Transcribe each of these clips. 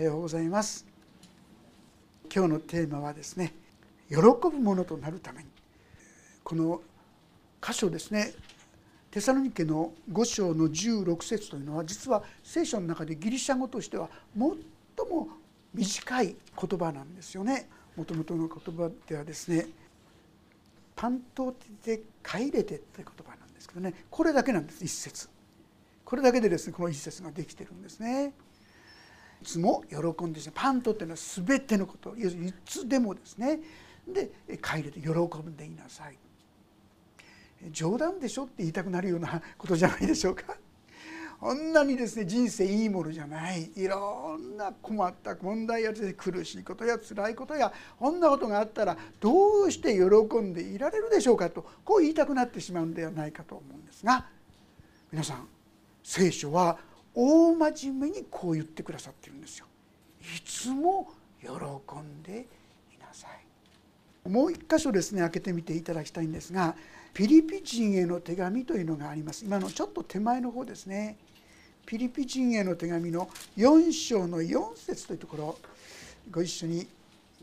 はようございます今日のテーマはですね喜ぶものとなるためにこの箇所ですねテサロニケの5章の16節というのは実は聖書の中でギリシャ語としては最も短い言葉なんですよね。もともとの言葉ではですね「パントで帰れて」って言葉なんですけどねこれだけなんです一節これだけでですねこの一節ができてるんですね。つも喜んでパントっていうのは全てのこと。要するにいつでもですね。で帰れて喜んでいなさい。冗談でしょって言いたくなるようなことじゃないでしょうか。こんなにですね人生いいものじゃない。いろんな困った問題や苦しいことや辛いことやこんなことがあったらどうして喜んでいられるでしょうかとこう言いたくなってしまうんではないかと思うんですが皆さん聖書は大真面目にこう言ってくださってるんですよ。いつも喜んでいなさい。もう一箇所ですね開けてみていただきたいんですがピリピ人への手紙というのがあります今のちょっと手前の方ですねピリピ人への手紙の4章の4節というところご一緒に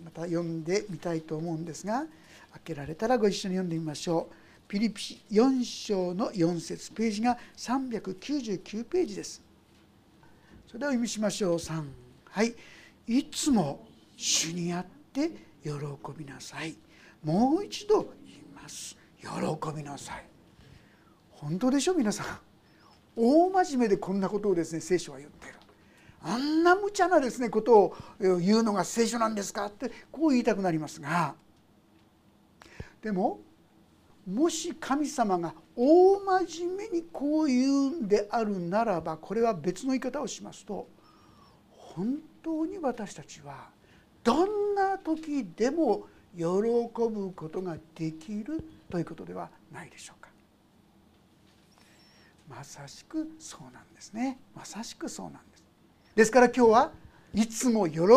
また読んでみたいと思うんですが開けられたらご一緒に読んでみましょうピリピ4章の4節ページが399ページですそれではお読みしましょう。3はい。いつも主にあって喜びなさい。もう一度言います。喜びなさい。本当でしょ？皆さん。大真面目でこんなことをですね聖書は言ってる。あんな無茶なですねことを言うのが聖書なんですか？ってこう言いたくなりますが。でももし神様が大真面目にこう言うんであるならばこれは別の言い方をしますと本当に私たちはどんな時でも喜ぶことができるということではないでしょうか。まさしくそうなんですねまさしくそうなんですですから今日はいつも喜ぶ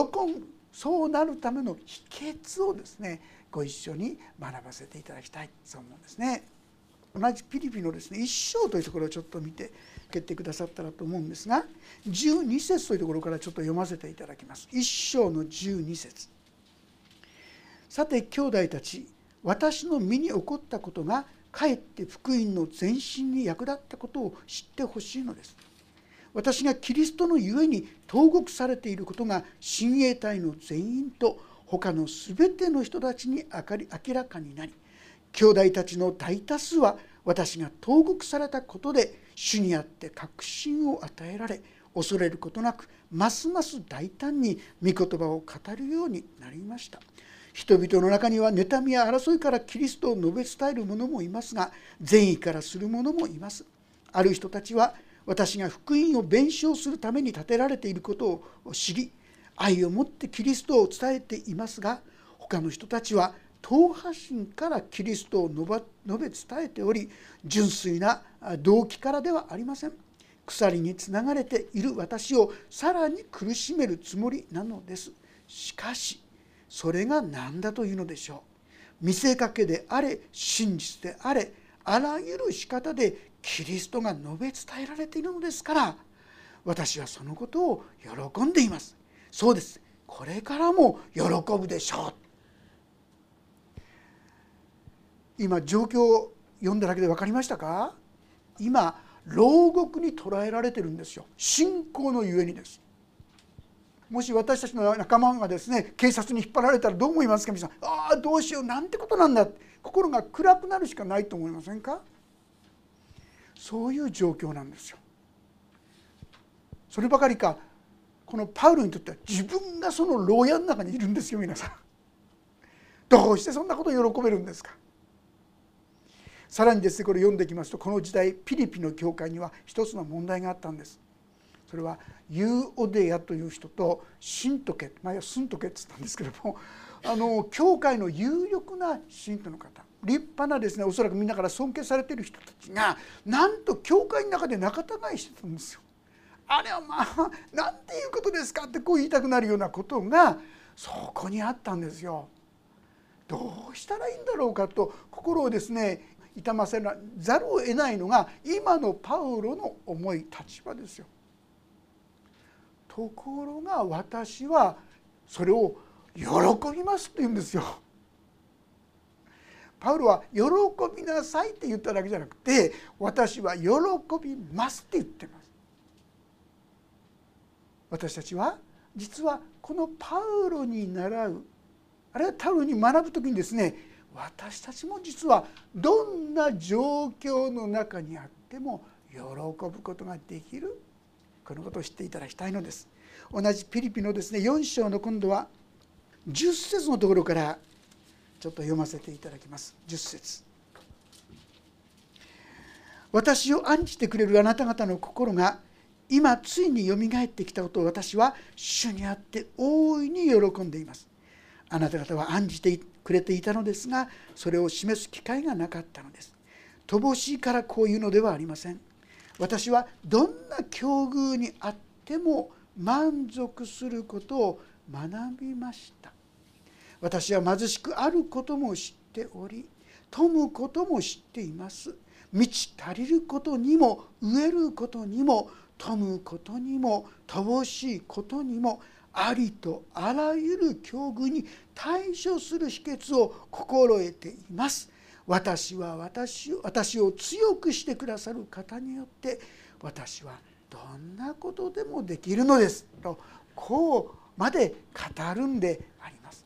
そうなるための秘訣をですねご一緒に学ばせていただきたいそう思うんですね。同じピリピのですね一章というところをちょっと見て受けてくださったらと思うんですが12節というところからちょっと読ませていただきます。一章の12節。さて兄弟たち私の身に起こったことがかえって福音の前進に役立ったことを知ってほしいのです。私がキリストのゆえに投獄されていることが親衛隊の全員と他の全ての人たちに明らかになり兄弟たちの大多数は私が投獄されたことで主にあって確信を与えられ恐れることなくますます大胆に御言葉を語るようになりました。人々の中には妬みや争いからキリストを述べ伝える者もいますが善意からする者もいます。ある人たちは私が福音を弁償するために立てられていることを知り愛を持ってキリストを伝えていますが他の人たちは党派心からキリストを述べ伝えており純粋な動機からではありません。鎖につながれている私をさらに苦しめるつもりなのです。しかしそれが何だというのでしょう。見せかけであれ真実であれあらゆる仕方でキリストが述べ伝えられているのですから私はそのことを喜んでいます。そうです。これからも喜ぶでしょう。今状況を読んだだけで分かりましたか？今牢獄に捉えられてるんですよ。信仰のゆえにです。もし私たちの仲間がですね警察に引っ張られたらどう思いますか？皆さん。ああどうしよう。なんてことなんだ。心が暗くなるしかないと思いませんか？そういう状況なんですよ。そればかりかこのパウロにとっては自分がその牢屋の中にいるんですよ皆さん。どうしてそんなことを喜べるんですか？さらにですねこれ読んでいきますとこの時代ピリピの教会には一つの問題があったんです。それはユーオデヤという人とシントケ前はスントケって言ったんですけどもあの教会の有力な信徒の方立派なですねおそらくみんなから尊敬されてる人たちがなんと教会の中で仲違いしてたんですよ。あれはまあなんていうことですかってこう言いたくなるようなことがそこにあったんですよ。どうしたらいいんだろうかと心をですね痛ませざるを得ないのが今のパウロの思い立場ですよ。とところが私はそれを喜びますって言うんですよ。パウロは「喜びなさい」って言っただけじゃなくて「私は喜びます」って言ってます。私たちは実はこのパウロに習うあるいはパウロに学ぶ時にですね私たちも実はどんな状況の中にあっても喜ぶことができる。このことを知っていただきたいのです。同じピリピのですね4章の今度は10節のところからちょっと読ませていただきます。10節。私を案じてくれるあなた方の心が今ついによみがえってきたことを私は主にあって大いに喜んでいます。あなた方は案じてくれていたのですがそれを示す機会がなかったのです。乏しいからこういうのではありません。私はどんな境遇にあっても満足することを学びました。私は貧しくあることも知っており富むことも知っています。満ち足りることにも飢えることにも富むことにも乏しいことにもありとあらゆる境遇に対処する秘訣を心得ています。私は私を私を強くしてくださる方によって私はどんなことでもできるのですとこうまで語るんであります。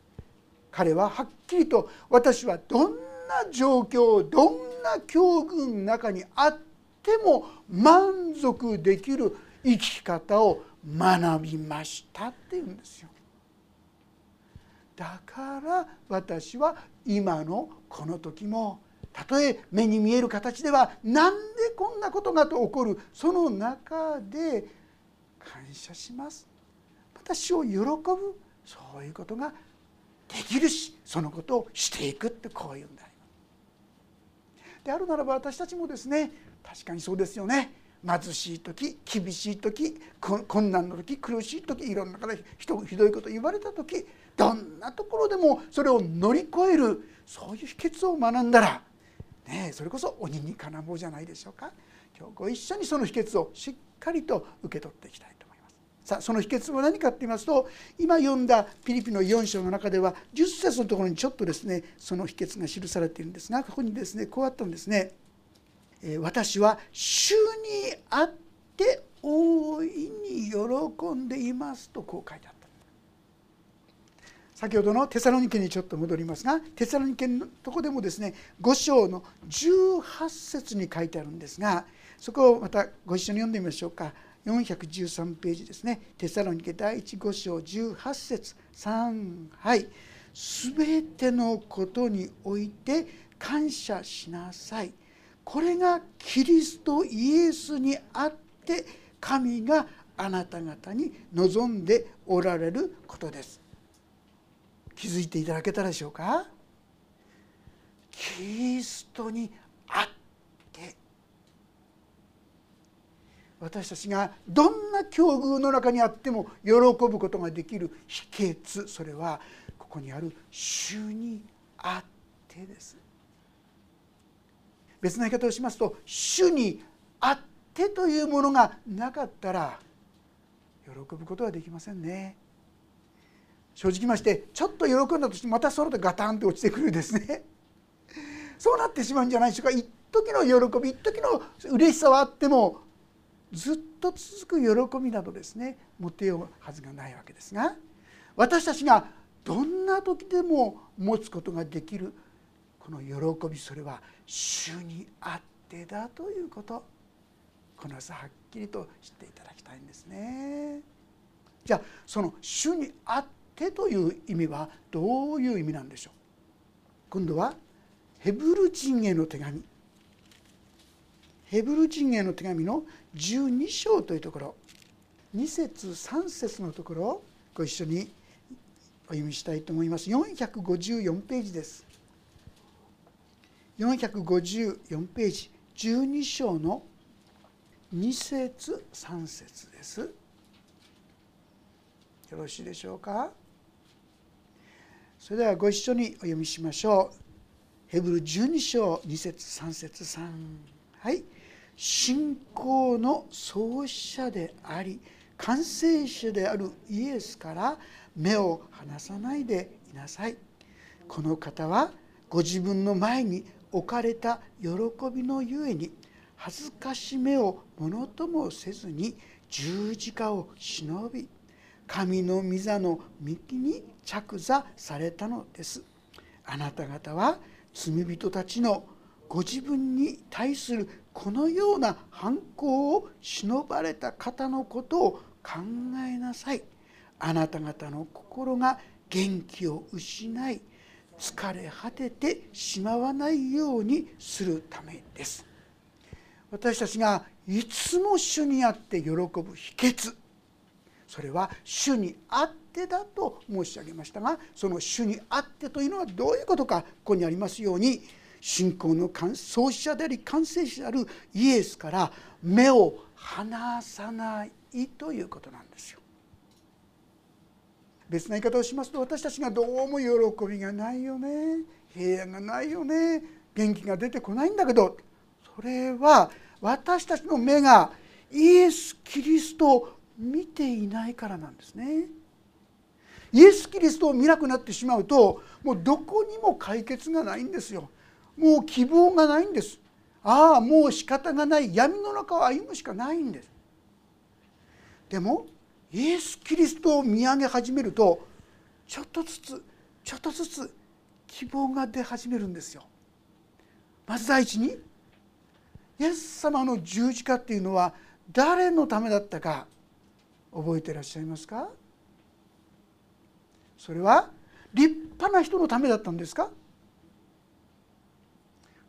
彼ははっきりと私はどんな状況どんな境遇の中にあっても満足できる生き方を学びましたって言うんですよ。だから私は今のこの時もたとえ目に見える形では何でこんなことがと起こるその中で感謝します私を喜ぶそういうことができるしそのことをしていくってこういうんでありますであるならば私たちもですね確かにそうですよね貧しい時厳しい時困難の時苦しい時いろんな方ひどいこと言われた時どんなところでもそれを乗り越えるそういう秘訣を学んだら、ね、それこそ鬼に金棒じゃないでしょうか今日ご一緒にその秘訣をしっかりと受け取っていきたいと思います。さあその秘訣は何かって言いますと今読んだピリピの4章の中では10節のところにちょっとですねその秘訣が記されているんですがここにですねこうあったんですね。私は主にあって大いに喜んでいますとこう書いてあった。先ほどのテサロニケにちょっと戻りますがテサロニケのとこでもですね5章の18節に書いてあるんですがそこをまたご一緒に読んでみましょうか。413ページですね。テサロニケ第15章18節。3はい「すべてのことにおいて感謝しなさい」これがキリストイエスにあって神があなた方に望んでおられることです。気づいていただけたでしょうか？キリストにあって。私たちがどんな境遇の中にあっても喜ぶことができる秘訣それはここにある「主にあって」です。別な言い方をしますと主にあってというものがなかったら喜ぶことはできませんね。正直ましてちょっと喜んだとしてまたその後ガタンと落ちてくるですね。そうなってしまうんじゃないでしょうか。一時の喜び一時の嬉しさはあってもずっと続く喜びなどですね持てようはずがないわけですが私たちがどんな時でも持つことができるこの喜びそれは主にあってだということ。この朝はっきりと知っていただきたいんですね。じゃあその主にあってという意味はどういう意味なんでしょう。今度はヘブル人への手紙。ヘブル人への手紙の12章というところ。2節3節のところをご一緒にお読みしたいと思います。454ページです。454ページ12章の2節3節です。よろしいでしょうか？それではご一緒にお読みしましょう。ヘブル12章2節3節3はい。信仰の創始者であり完成者であるイエスから目を離さないでいなさい。この方はご自分の前に置かれた喜びのゆえに恥ずかしめをものともせずに十字架を忍び神の御座の幹に着座されたのです。あなた方は罪人たちのご自分に対するこのような反抗を忍ばれた方のことを考えなさい。あなた方の心が元気を失い疲れ果ててしまわないようにするためです私たちがいつも主にあって喜ぶ秘訣それは主にあってだと申し上げましたがその主にあってというのはどういうことかここにありますように信仰の創始者であり完成者であるイエスから目を離さないということなんですよ。別な言い方をしますと私たちがどうも喜びがないよね平安がないよね元気が出てこないんだけどそれは私たちの目がイエス・キリストを見ていないからなんですね。イエス・キリストを見なくなってしまうともうどこにも解決がないんですよ。もう希望がないんです。ああもう仕方がない闇の中を歩むしかないんです。でもイエス・キリストを見上げ始めるとちょっとずつちょっとずつ希望が出始めるんですよ。まず第一にイエス様の十字架っていうのは誰のためだったか覚えてらっしゃいますか？それは立派な人のためだったんですか？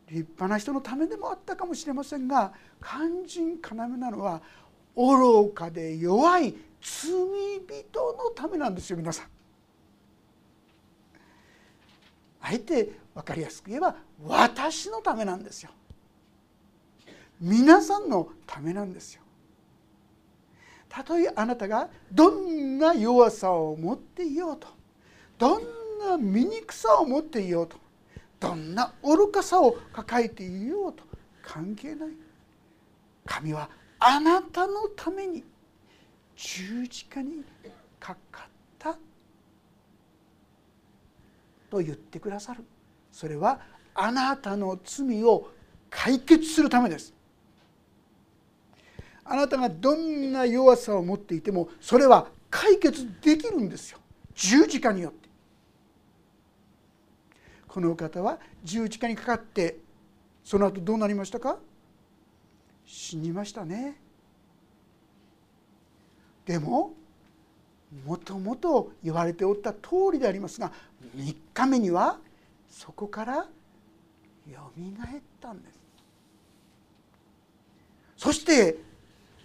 立派な人のためでもあったかもしれませんが肝心要なのは愚かで弱い罪人のためなんですよ皆さん。あえて分かりやすく言えば私のためなんですよ。皆さんのためなんですよ。たとえあなたがどんな弱さを持っていようとどんな醜さを持っていようとどんな愚かさを抱えていようと関係ない神はあなたのために十字架にかかったと言ってくださる。それはあなたの罪を解決するためです。あなたがどんな弱さを持っていてもそれは解決できるんですよ。十字架によって。この方は十字架にかかってその後どうなりましたか？死にましたね。でももともと言われておった通りでありますが3日目にはそこからよみがえったんですそして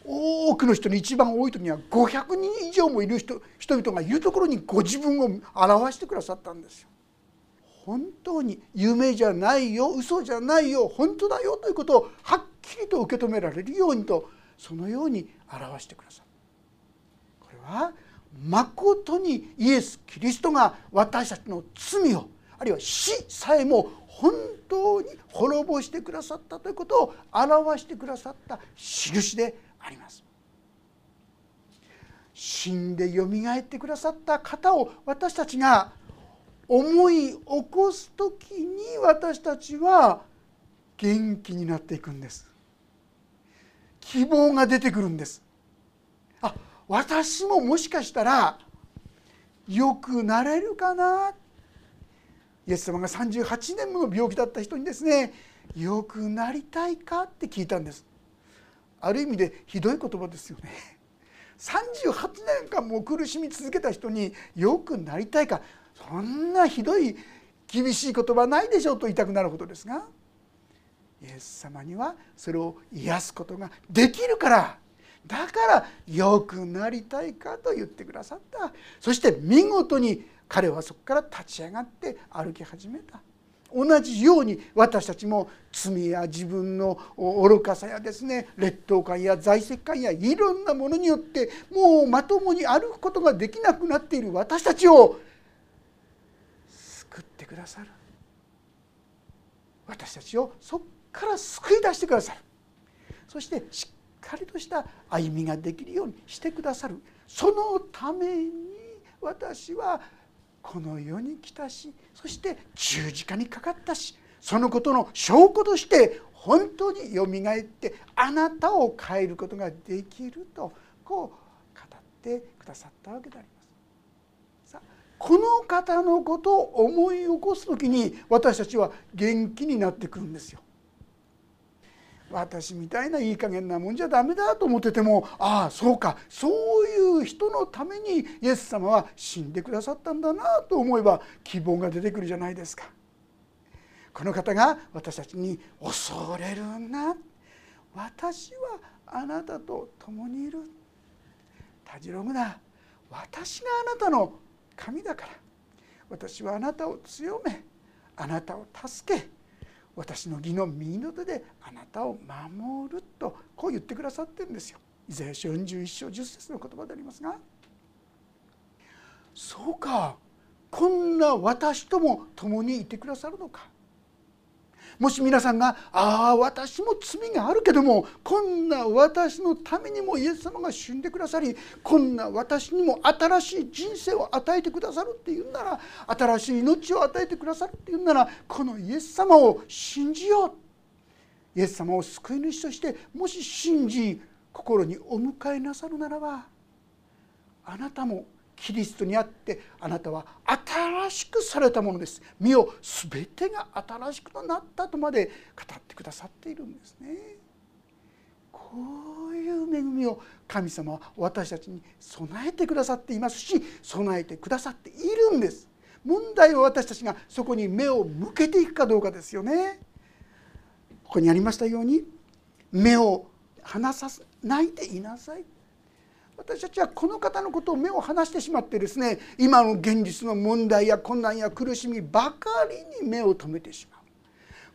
多くの人に一番多い時には500人以上もいる人人々がいるところにご自分を表してくださったんですよ。本当に夢じゃないよ嘘じゃないよ本当だよということをはっきりと受け止められるようにとそのように表してくださる。これはまことにイエス・キリストが私たちの罪をあるいは死さえも本当に滅ぼしてくださったということを表してくださった印であります。死んでよみがえってくださった方を私たちが思い起こす時に私たちは元気になっていくんです。希望が出てくるんです。あ私ももしかしたらよくなれるかな？イエス様が38年もの病気だった人にですねよくなりたいかって聞いたんです。ある意味でひどい言葉ですよね。38年間も苦しみ続けた人によくなりたいか？そんなひどい厳しい言葉ないでしょうと言いたくなるほどですがイエス様にはそれを癒すことができるからだからよくなりたいかと言ってくださった。そして見事に彼はそこから立ち上がって歩き始めた。同じように私たちも罪や自分の愚かさやですね劣等感や在籍感やいろんなものによってもうまともに歩くことができなくなっている私たちを救ってくださる。私たちをそこから救い出してくださる。そしてしっかりとした歩みができるようにしてくださるそのために私はこの世に来たしそして十字架にかかったしそのことの証拠として本当によみがえってあなたを変えることができるとこう語ってくださったわけであります。さあこの方のことを思い起こす時に私たちは元気になってくるんですよ。私みたいないい加減なもんじゃダメだと思っててもああそうか。そういう人のためにイエス様は死んでくださったんだなと思えば希望が出てくるじゃないですか。この方が私たちに恐れるな。私はあなたと共にいる。たじろぐな。私があなたの神だから。私はあなたを強め。あなたを助け。私の義の右の手であなたを守るとこう言ってくださってるんですよ。イザヤ書41章10節の言葉でありますが。そうか。こんな私とも共にいてくださるのか。もし皆さんが「ああ私も罪があるけどもこんな私のためにもイエス様が死んでくださりこんな私にも新しい人生を与えてくださるっていうんなら新しい命を与えてくださるっていうんならこのイエス様を信じよう。イエス様を救い主としてもし信じ心にお迎えなさるならばあなたもキリストにあってあなたは新しくされたものです。身を全てが新しくなったとまで語ってくださっているんですね。こういう恵みを神様は私たちに備えてくださっていますし備えてくださっているんです。問題は私たちがそこに目を向けていくかどうかですよね。ここにありましたように目を離さないでいなさい。私たちはこの方のことを目を離してしまってですね今の現実の問題や困難や苦しみばかりに目を留めてしまう。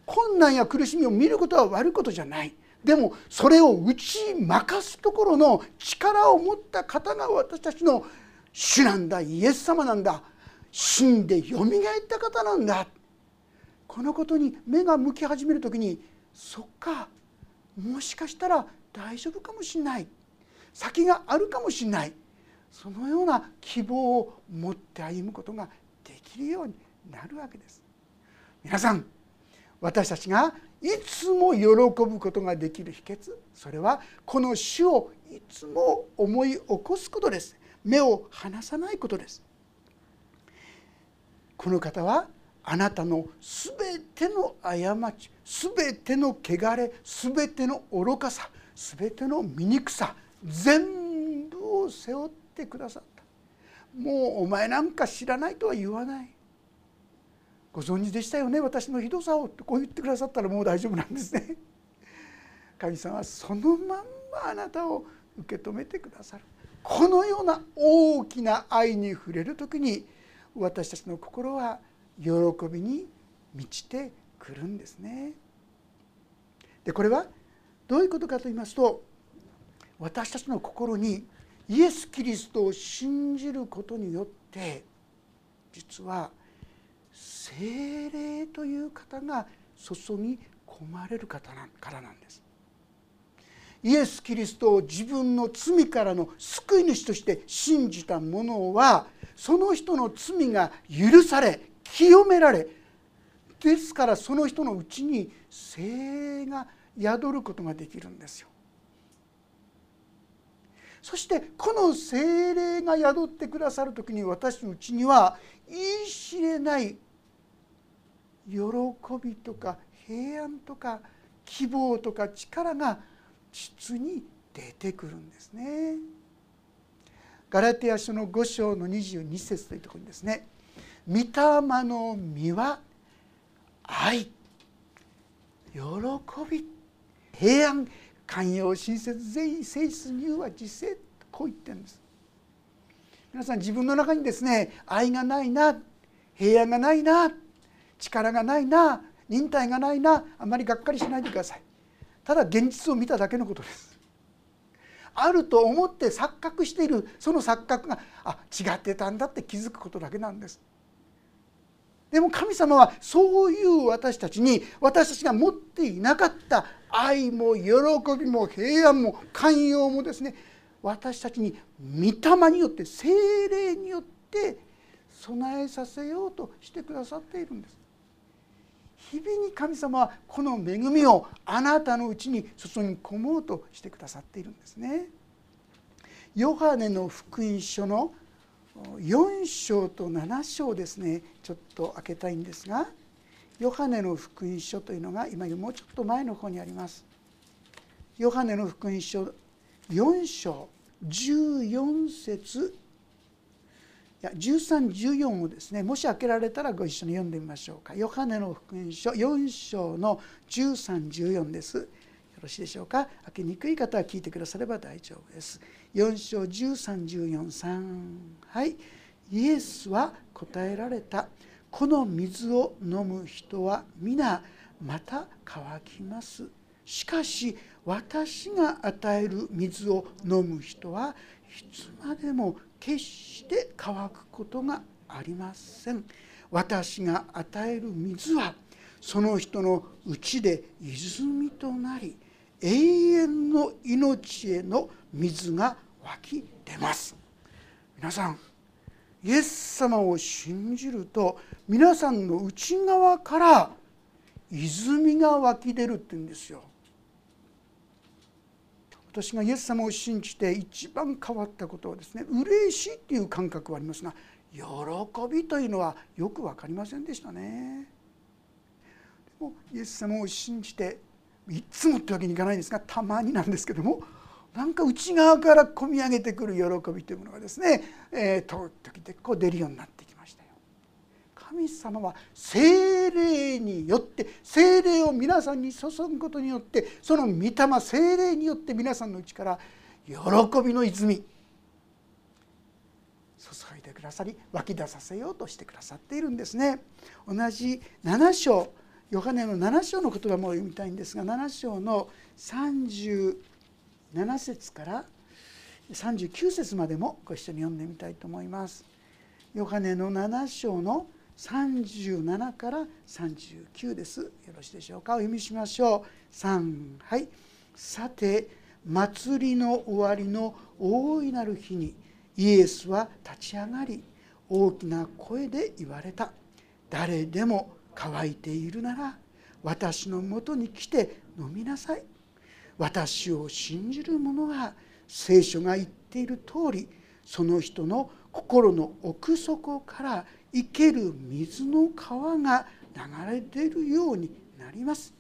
困難や苦しみを見ることは悪いことじゃない。でもそれを打ち負かすところの力を持った方が私たちの主なんだイエス様なんだ。死んでよみがえった方なんだ。このことに目が向き始める時にそっかもしかしたら大丈夫かもしれない。先があるかもしれない。そのような希望を持って歩むことができるようになるわけです。皆さん私たちがいつも喜ぶことができる秘訣それはこの主をいつも思い起こすことです。目を離さないことです。この方はあなたのすべての過ちすべての汚れすべての愚かさすべての醜さ全部を背負ってくださった。もうお前なんか知らないとは言わない。ご存知でしたよね？私のひどさをってこう言ってくださったらもう大丈夫なんですね。神様はそのまんまあなたを受け止めてくださる。このような大きな愛に触れる時に私たちの心は喜びに満ちてくるんですね。でこれはどういうことかと言いますと私たちの心にイエス・キリストを信じることによって実は精霊という方が注ぎ込まれる方からなんです。イエス・キリストを自分の罪からの救い主として信じた者はその人の罪が許され清められですからその人のうちに精霊が宿ることができるんですよ。そしてこの精霊が宿ってくださる時に私のうちには言い知れない喜びとか平安とか希望とか力が実に出てくるんですね。ガラテヤ書の5章の22節というところにですね「御霊の実は愛喜び平安寛容親切善意誠実に言うは実践こう言ってるんです。皆さん自分の中にですね愛がないな平安がないな力がないな忍耐がないなあまりがっかりしないでください。ただ現実を見ただけのことです。あると思って錯覚しているその錯覚があ違ってたんだって気づくことだけなんです。でも神様はそういう私たちに私たちが持っていなかった愛も喜びも平安も寛容もですね私たちに御霊によって精霊によって備えさせようとしてくださっているんです。日々に神様はこの恵みをあなたのうちに注ぎ込もうとしてくださっているんですね。ヨハネの福音書の4章と7章ですねちょっと開けたいんですがヨハネの福音書というのが今よりもうちょっと前の方にあります。ヨハネの福音書4章14節いや1314をですねもし開けられたらご一緒に読んでみましょうか。ヨハネの福音書4章の1314です。よろしいでしょうか開けにくい方は聞いてくだされば大丈夫です。4章1314はいイエスは答えられたこの水を飲む人は皆また乾きます。しかし私が与える水を飲む人はいつまでも決して乾くことがありません。私が与える水はその人のうちで泉となり永遠の命への水が湧き出ます。皆さんイエス様を信じると皆さんの内側から泉が湧き出るって言うんですよ。私がイエス様を信じて一番変わったことはですね嬉しいっていう感覚はありますが喜びというのはよく分かりませんでしたね。でもイエス様を信じていつもってわけにいかないんですがたまになんですけどもなんか内側から込み上げてくる喜びというものがですね、えー、時々こう出るようになってきましたよ。神様は精霊によって精霊を皆さんに注ぐことによってその御霊精霊によって皆さんのうちから喜びの泉注いでくださり湧き出させようとしてくださっているんですね。同じ7章ヨハネの7章の言葉も読みたいんですが7章の30 7節から39節までもご一緒に読んでみたいと思います。ヨハネの7章の37から39です。よろしいでしょうか？お読みしましょう。3はい。さて祭りの終わりの大いなる日にイエスは立ち上がり大きな声で言われた。誰でも乾いているなら私のもとに来て飲みなさい。私を信じる者は聖書が言っている通りその人の心の奥底から生ける水の川が流れ出るようになります。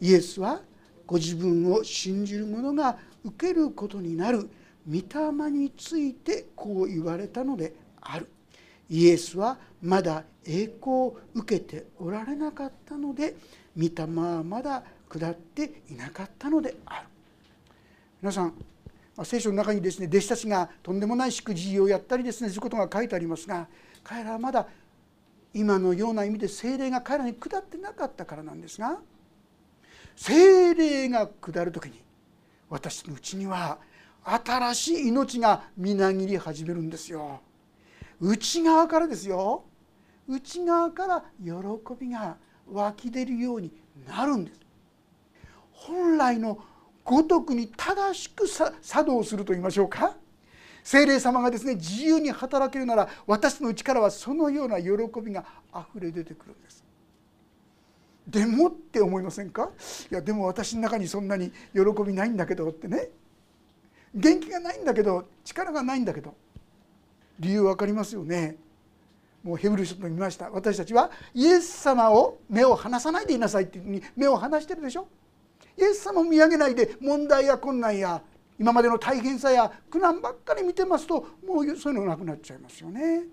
イエスはご自分を信じる者が受けることになる。御霊についてこう言われたのである。イエスはまだ栄光を受けておられなかったので御霊はまだ下っていなかったのである。皆さん聖書の中にですね弟子たちがとんでもない祝辞をやったりですねすることが書いてありますが彼らはまだ今のような意味で精霊が彼らに下ってなかったからなんですが精霊が下る時に私のうちには新しい命がみなぎり始めるんですよ。内側からですよ。内側から喜びが湧き出るようになるんです。本来のごとくに正しく作動すると言いましょうか？精霊様がですね自由に働けるなら私の内からはそのような喜びがあふれ出てくるんです。でもって思いませんか？いやでも私の中にそんなに喜びないんだけどってね。元気がないんだけど力がないんだけど。理由分かりますよね。もうヘブル書と見ました。私たちはイエス様を目を離さないでいなさいっていうふうに目を離してるでしょ。イエス様を見上げないで問題や困難や今までの大変さや苦難ばっかり見てますともうそういうのなくなっちゃいますよね。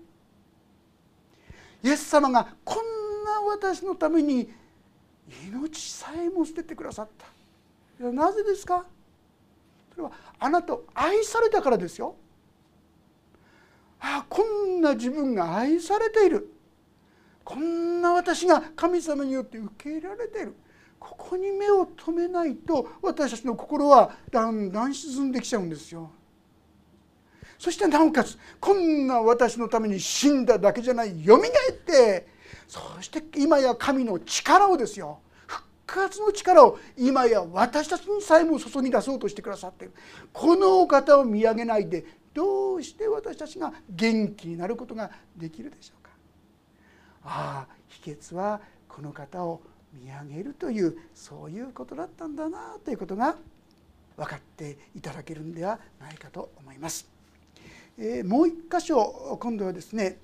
イエス様がこんな私のために命さえも捨ててくださったなぜですか？それはあなたを愛されたからですよ。ああこんな自分が愛されているこんな私が神様によって受け入れられているここに目を留めないと私たちの心はだんだん沈んできちゃうんですよ。そしてなおかつこんな私のために死んだだけじゃない。よみがえってそして今や神の力をですよ。復活の力を今や私たちにさえも注ぎ出そうとしてくださっている。このお方を見上げないでどうして私たちが元気になることができるでしょうか。ああ秘訣はこの方を見上げるというそういうことだったんだなということが分かっていただけるんではないかと思います。えー、もう一箇所今度はですね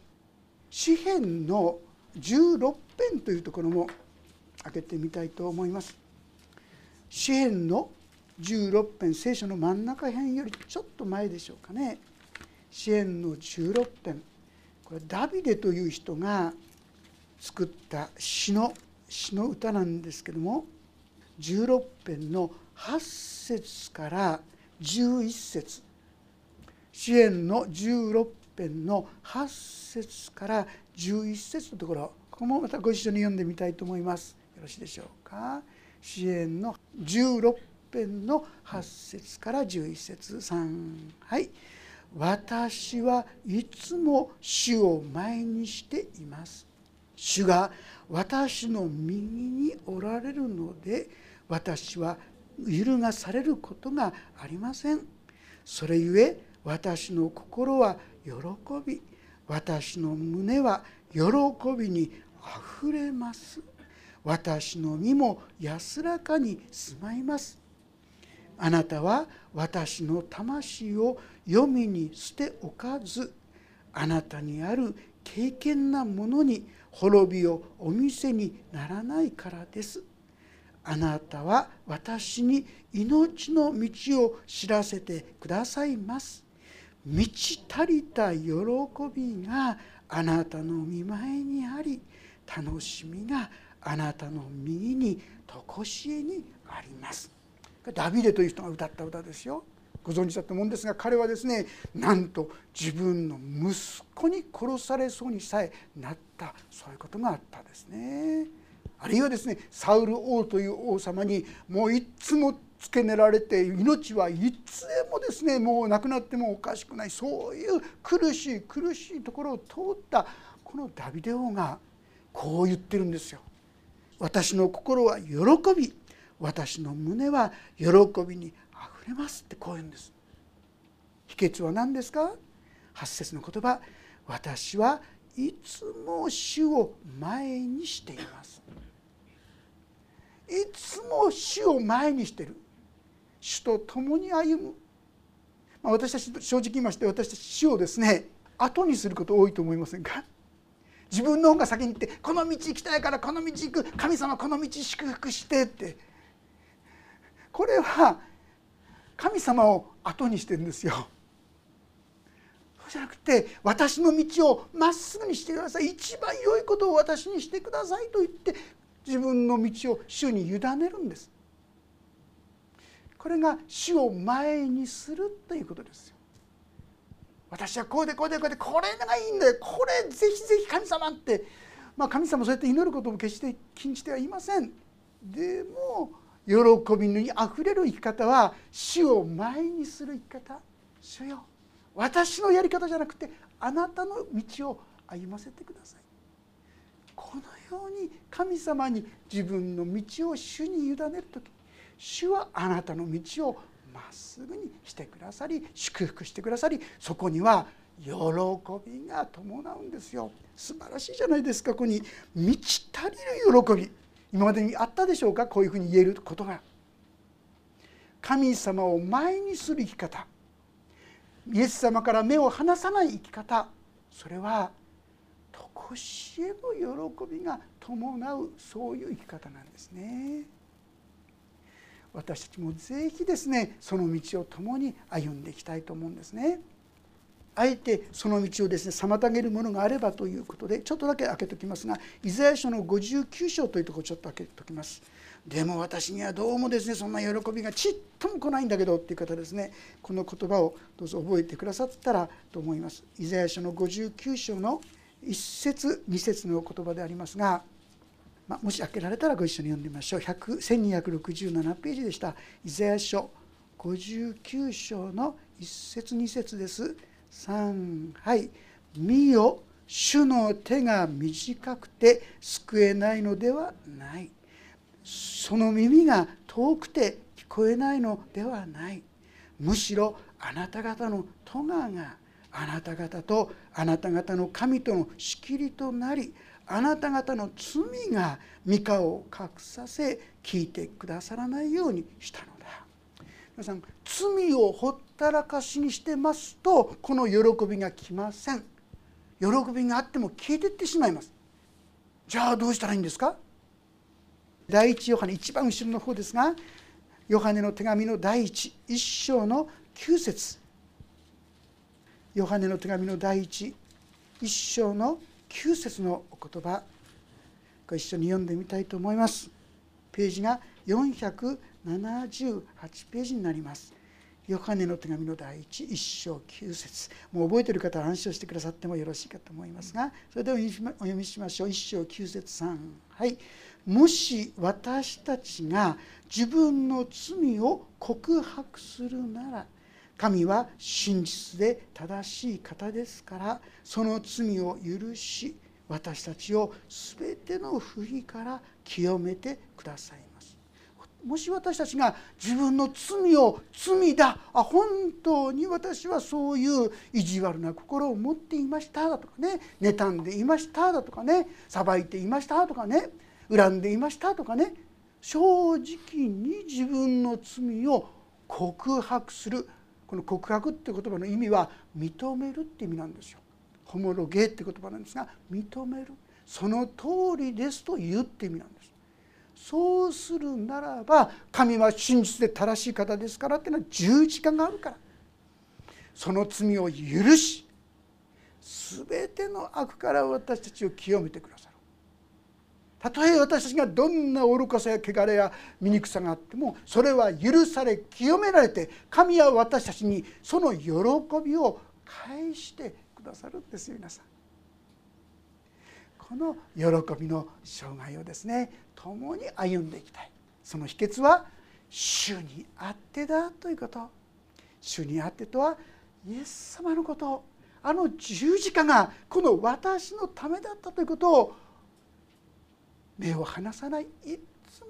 詩編の16編というところも開けてみたいと思います。詩編の16編聖書の真ん中辺よりちょっと前でしょうかね詩編の16編これダビデという人が作った詩の詩の歌なんですけども16編の8節から11節。詩篇の16編の8節から11節のところ。ここもまたご一緒に読んでみたいと思います。よろしいでしょうか？詩篇の16編の8節から11節。3はい「私はいつも主を前にしています」「主が私の右におられるので私は揺るがされることがありません。それゆえ私の心は喜び私の胸は喜びにあふれます。私の身も安らかに住まいます。あなたは私の魂を読みに捨ておかず。あなたにある敬虔なものに滅びをお見せにならないからです。あなたは私に命の道を知らせてくださいます。満ち足りた喜びがあなたの見前にあり楽しみがあなたの右に常しえにあります。ダビデという人が歌った歌ですよ。ご存知だと思うんですが彼はですねなんと自分の息子に殺されそうにさえなったそういうことがあったんですね。あるいはですねサウル王という王様にもういつも付け寝られて命はいつでもですねもう亡くなってもおかしくないそういう苦しい苦しいところを通ったこのダビデ王がこう言ってるんですよ。私の心は喜び私の胸は喜びにれますってこう言うんです。秘訣は何ですか？八節の言葉。私はいつも主を前にしています。いつも主を前にしてる。主と共に歩む、まあ、私たち正直言いまして私たち主をですね後にすること多いと思いませんか？自分の方が先に行ってこの道行きたいからこの道行く。神様この道祝福してって。これは神様を後にしてるんですよ。そうじゃなくて私の道をまっすぐにしてください。一番良いことを私にしてくださいと言って自分の道を主に委ねるんです。これが主を前にするということですよ。私はこうでこうでこうでこれがいいんだよ。これぜひぜひ神様って。まあ神様そうやって祈ることも決して禁じてはいません。でも喜びにあふれる生き方は主を前にする生き方。主よ。私のやり方じゃなくてあなたの道を歩ませてください。このように神様に自分の道を主に委ねる時主はあなたの道をまっすぐにしてくださり祝福してくださりそこには喜びが伴うんですよ。素晴らしいじゃないですかここに。満ち足りる喜び。今までにあったでしょうか？こういうふうに言えることが神様を前にする生き方イエス様から目を離さない生き方それは常しえの喜びが伴うそういう生き方なんですね。私たちもぜひですねその道を共に歩んでいきたいと思うんですね。あえてその道をですね妨げるものがあればということでちょっとだけ開けときますがイザヤ書の59章というところちょっと開けときます。でも私にはどうもですねそんな喜びがちっとも来ないんだけどっていう方ですねこの言葉をどうぞ覚えてくださったらと思います。イザヤ書の59章の1節2節の言葉でありますが、まあ、もし開けられたらご一緒に読んでみましょう1267ページでしたイザヤ書59章の1節2節です3はい「見よ。主の手が短くて救えないのではない」その耳が遠くて聞こえないのではない。むしろあなた方の戸ががあなた方とあなた方の神との仕切りとなりあなた方の罪が三河を隠させ聞いてくださらないようにしたの。皆さん罪をほったらかしにしてますとこの喜びが来ません。喜びがあっても消えていってしまいます。じゃあどうしたらいいんですか？第一ヨハネ一番後ろの方ですがヨハネの手紙の第一一章の9節。ヨハネの手紙の第一一章の9節のお言葉。ご一緒に読んでみたいと思います。ページが4 78ページになります。ヨハネの手紙の第一一章9節。もう覚えている方は暗唱してくださってもよろしいかと思いますがそれではお読みしましょう。一章9節3はい。もし私たちが自分の罪を告白するなら神は真実で正しい方ですからその罪を許し私たちを全ての不義から清めてくださいます。もし私たちが自分の罪を罪だ。あ本当に私はそういう意地悪な心を持っていましただとかね。妬んでいましただとかね。裁いていましたとかね。恨んでいましたとかね。正直に自分の罪を告白する。この告白って言葉の意味は認めるって意味なんですよ。ホモロゲーって言葉なんですが認める。その通りですと言うって意味なんです。そうするならば神は真実で正しい方ですからっていうのは十字架があるからその罪を許し全ての悪から私たちを清めてください。たとえ私たちがどんな愚かさや汚れや醜さがあってもそれは許され清められて神は私たちにその喜びを返してくださるんですよ皆さん。この喜びの障害をですね共に歩んでいきたい。その秘訣は主にあってだということ。主にあってとはイエス様のこと。あの十字架がこの私のためだったということを目を離さない。一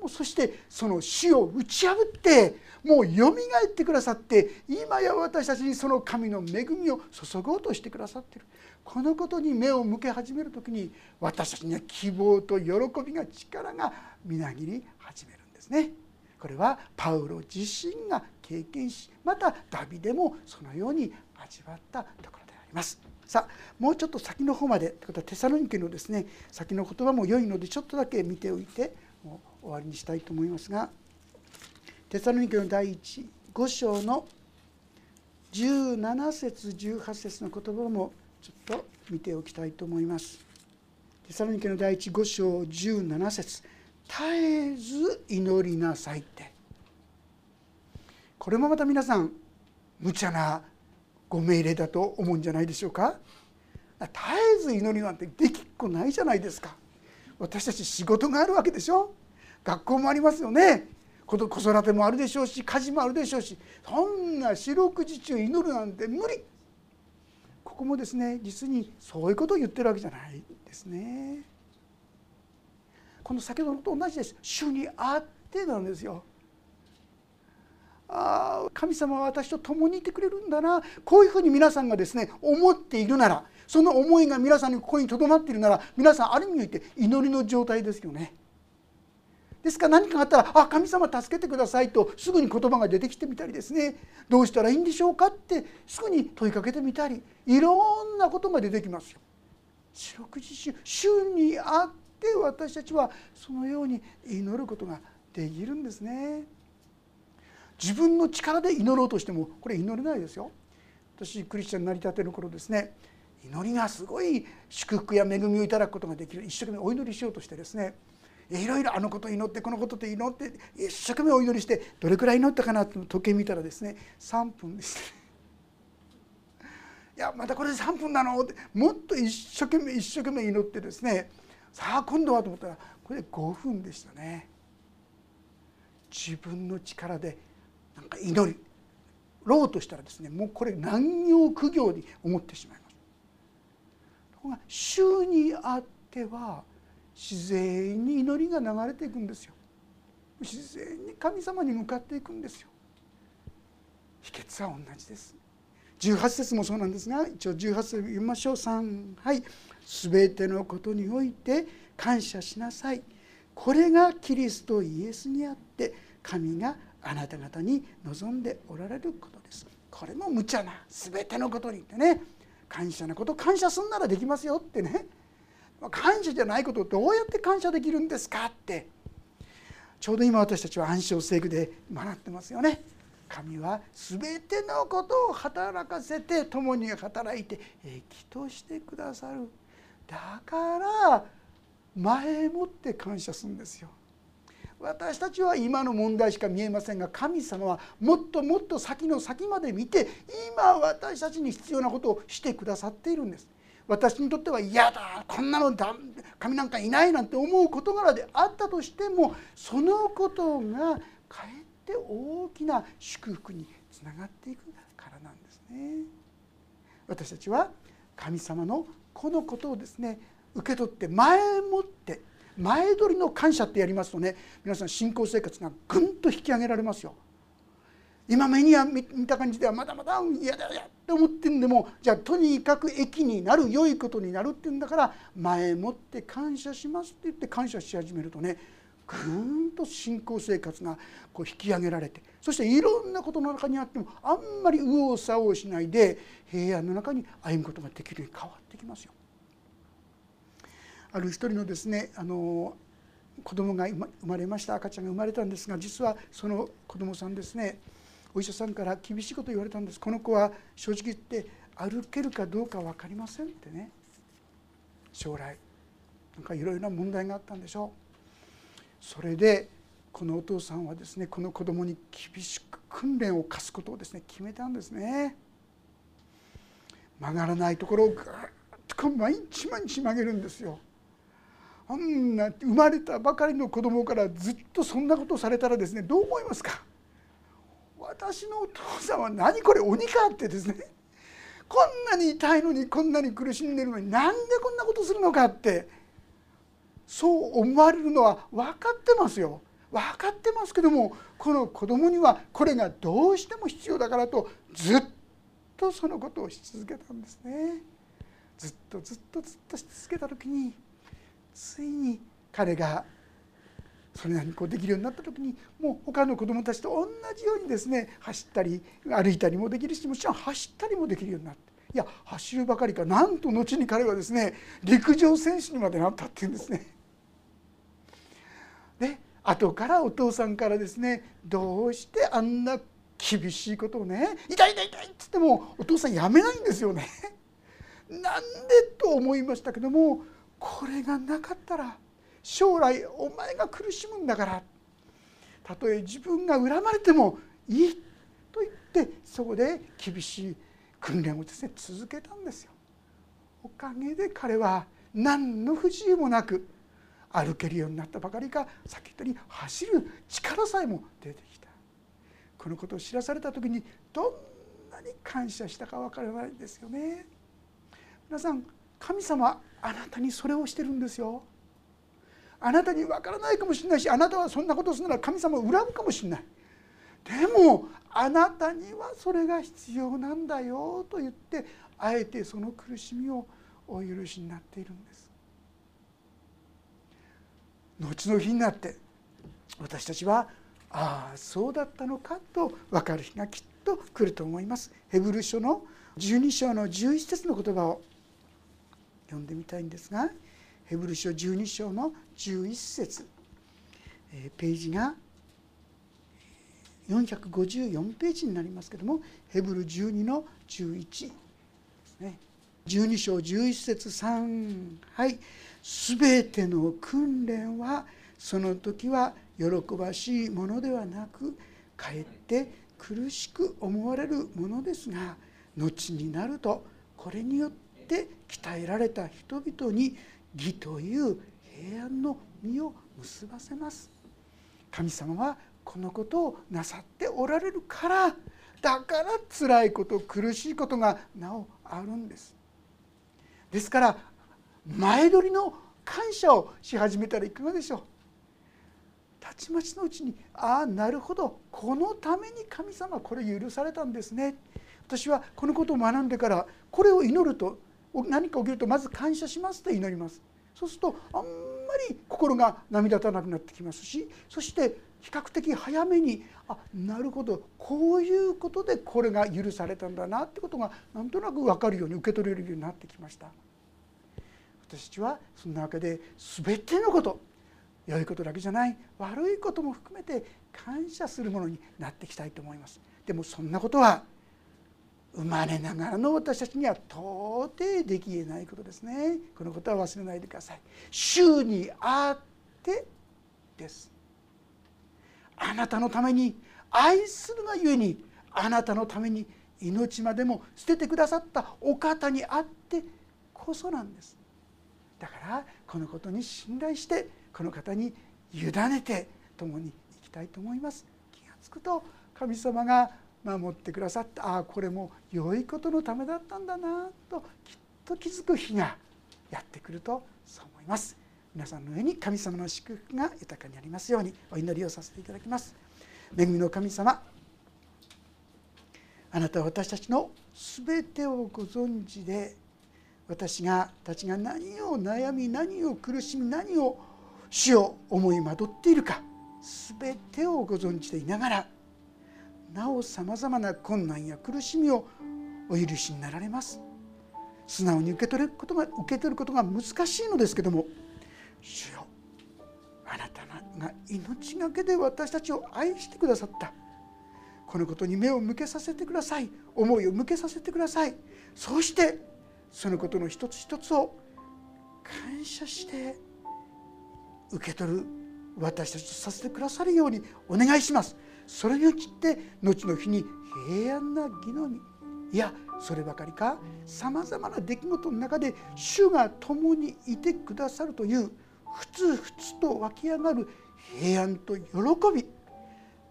そしてその死を打ち破ってもうよみがえってくださって今や私たちにその神の恵みを注ごうとしてくださってるこのことに目を向け始める時に私たちには希望と喜びが力がみなぎり始めるんですね。これはパウロ自身が経験しまたダビデもそのように味わったところであります。さあもうちょっと先の方までということはテサロニケのですね先の言葉も良いのでちょっとだけ見ておいて終わりにしたいと思いますがテサロニケの第15章の17節18節の言葉もちょっと見ておきたいと思います。テサロニケの第一5章17節絶えず祈りなさい」って。これもまた皆さん無茶なご命令だと思うんじゃないでしょうか。絶えず祈りなんてできっこないじゃないですか。私たち仕事があるわけでしょ。学校もありますよね。子育てもあるでしょうし家事もあるでしょうしそんな四六時中祈るなんて無理。ここもですね実にそういうことを言ってるわけじゃないですね。この先ほどと同じです。主にあってなんですよ。ああ神様は私と共にいてくれるんだな。こういうふうに皆さんがですね思っているならその思いが皆さんにここにとどまっているなら皆さんある意味において祈りの状態ですよね。ですから何かあったら「あ神様助けてください」とすぐに言葉が出てきてみたりですね。どうしたらいいんでしょうかってすぐに問いかけてみたり。いろんなことが出てきますよ。四六時中主にあって私たちはそのように祈ることができるんですね。自分の力で祈ろうとしてもこれ祈れないですよ。私クリスチャンになりたての頃ですね。祈りがすごい祝福や恵みをいただくことができる。一生懸命お祈りしようとしてですね。いろいろあのこと祈ってこのことで祈って一生懸命お祈りしてどれくらい祈ったかなと時計見たらですね3分でしたいやまたこれで3分なのってもっと一生懸命一生懸命祈ってですねさあ今度はと思ったらこれで5分でしたね自分の力でなんか祈りろうとしたらですねもうこれ難行苦行に思ってしまいます。ところが主にあっては自然に祈りが流れていくんですよ。自然に神様に向かっていくんですよ。秘訣は同じです。18節もそうなんですが一応18節読みましょう。3はい。全てのことにおいて感謝しなさい。これがキリストイエスにあって神があなた方に望んでおられることです。これも無茶な全てのことにってね。感謝なこと感謝すんならできますよってね。感謝じゃないことをどうやって感謝できるんですかってちょうど今私たちは暗唱聖句で学ってますよね。神は全てのことを働かせて共に働いて益としてくださる。だから前もって感謝するんですよ。私たちは今の問題しか見えませんが神様はもっともっと先の先まで見て今私たちに必要なことをしてくださっているんです。私にとっては嫌だこんなのだ神なんかいないなんて思う事柄であったとしてもそのことがかえって大きな祝福につながっていくからなんですね。私たちは神様のこのことをですね受け取って前もって前取りの感謝ってやりますとね皆さん信仰生活がぐんと引き上げられますよ。今目には見た感じではまだまだ嫌だやって思ってんでもじゃあとにかく益になる良いことになるっていうんだから前もって感謝しますって言って感謝し始めるとねぐんと信仰生活がこう引き上げられてそしていろんなことの中にあってもあんまり右往左往しないで平安の中に歩むことができるように変わってきますよ。ある一人のですねあの子供が生まれました赤ちゃんが生まれたんですが実はその子供さんですねお医者さんから厳しいこと言われたんです。この子は正直言って歩けるかどうか分かりませんってね。将来。なんかいろいろな問題があったんでしょう。それでこのお父さんはですねこの子供に厳しく訓練を課すことをですね決めたんですね。曲がらないところをぐっと毎日毎日曲げるんですよ。あんな生まれたばかりの子供からずっとそんなことをされたらですねどう思いますか？私のお父さんは何これ鬼かってですね。こんなに痛いのにこんなに苦しんでるのになんでこんなことするのかって。そう思われるのは分かってますよ。分かってますけどもこの子供にはこれがどうしても必要だからとずっとそのことをし続けたんですね。ずっとずっとずっとし続けた時についに彼がそれなりにこうできるようになった時にもう他の子どもたちと同じようにですね走ったり歩いたりもできるしもちろん走ったりもできるようになっていや走るばかりかなんと後に彼はですね陸上選手にまでなったっていうんですね。で後からお父さんからですねどうしてあんな厳しいことをね「痛い痛い痛い」っつってもお父さんやめないんですよね。なんでと思いましたけどもこれがなかったら将来お前が苦しむんだから。たとえ自分が恨まれてもいいと言ってそこで厳しい訓練をですね続けたんですよ。おかげで彼は何の不自由もなく歩けるようになったばかりかさっき言ったように走る力さえも出てきた。このことを知らされた時にどんなに感謝したか分からないですよね。皆さん神様あなたにそれをしてるんですよ。あなたに分からないかもしれないしあなたはそんなことするなら神様を恨むかもしれない。でもあなたにはそれが必要なんだよと言ってあえてその苦しみをお許しになっているんです。後の日になって私たちはああそうだったのかと分かる日がきっと来ると思います。ヘブル書の12章の11節の言葉を読んでみたいんですがヘブル書12章の11節。ページが454ページになりますけどもヘブル12の11ですね12章11節3はい「すべての訓練はその時は喜ばしいものではなくかえって苦しく思われるものですが後になるとこれによって鍛えられた人々に義という平安の実を結ばせます。神様はこのことをなさっておられるからだから辛いこと苦しいことがなおあるんです。ですから前撮りの感謝をし始めたらいかがでしょう。たちまちのうちにああなるほど。このために神様これ許されたんですね。私はこのことを学んでからこれを祈ると何か起きるとまず感謝しますと祈ります。そうするとあんまり心が波立たなくなってきますしそして比較的早めにあなるほどこういうことでこれが許されたんだなってことがなんとなく分かるように受け取れるようになってきました。私たちはそんなわけで全てのこと良いことだけじゃない悪いことも含めて感謝するものになっていきたいと思います。でもそんなことは生まれながらの私たちには到底できえないことですね。このことは忘れないでください。主にあってです。あなたのために愛するがゆえにあなたのために命までも捨ててくださったお方にあってこそなんです。だからこのことに信頼してこの方に委ねて共に生きたいと思います。気が付くと神様が守ってくださったああこれも良いことのためだったんだなときっと気づく日がやってくるとそう思います。皆さんの上に神様の祝福が豊かにありますようにお祈りをさせていただきます。恵みの神様あなたは私たちの全てをご存知で私がたちが何を悩み何を苦しみ何を死を思い惑っているか全てをご存知でいながらなおさまざまな困難や苦しみをお許しになられます。素直に受け取ることが受け取ることが難しいのですけども主よあなたが命がけで私たちを愛してくださった。このことに目を向けさせてください。思いを向けさせてください。そしてそのことの一つ一つを感謝して受け取る私たちとさせてくださるようにお願いします。それによって後の日に平安な義のみ。いやそればかりかさまざまな出来事の中で主が共にいてくださるというふつふつと湧き上がる平安と喜び。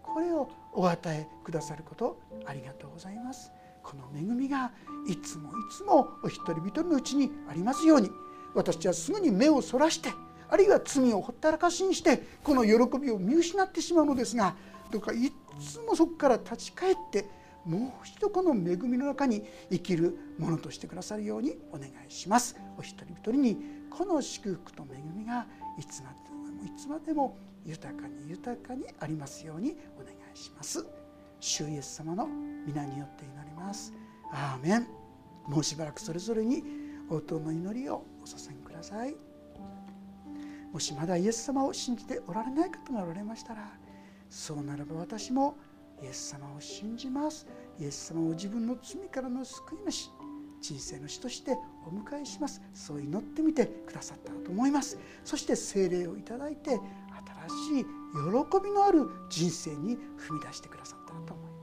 これをお与えくださることありがとうございます。この恵みがいつもいつもお一人一人のうちにありますように。私はすぐに目をそらしてあるいは罪をほったらかしにしてこの喜びを見失ってしまうのですがどうかいつもそこから立ち返ってもう一度この恵みの中に生きるものとしてくださるようにお願いします。お一人一人にこの祝福と恵みがいつまでもいつまでも豊かに豊かにありますようにお願いします。主イエス様の皆によって祈りますアーメンもうしばらくそれぞれに応答の祈りをお捧げくださいもしまだイエス様を信じておられない方がおられましたらそうならば私もイエス様を信じます。イエス様を自分の罪からの救い主人生の死としてお迎えします。そう祈ってみてくださったと思います。そして聖霊をいただいて新しい喜びのある人生に踏み出してくださったと思います。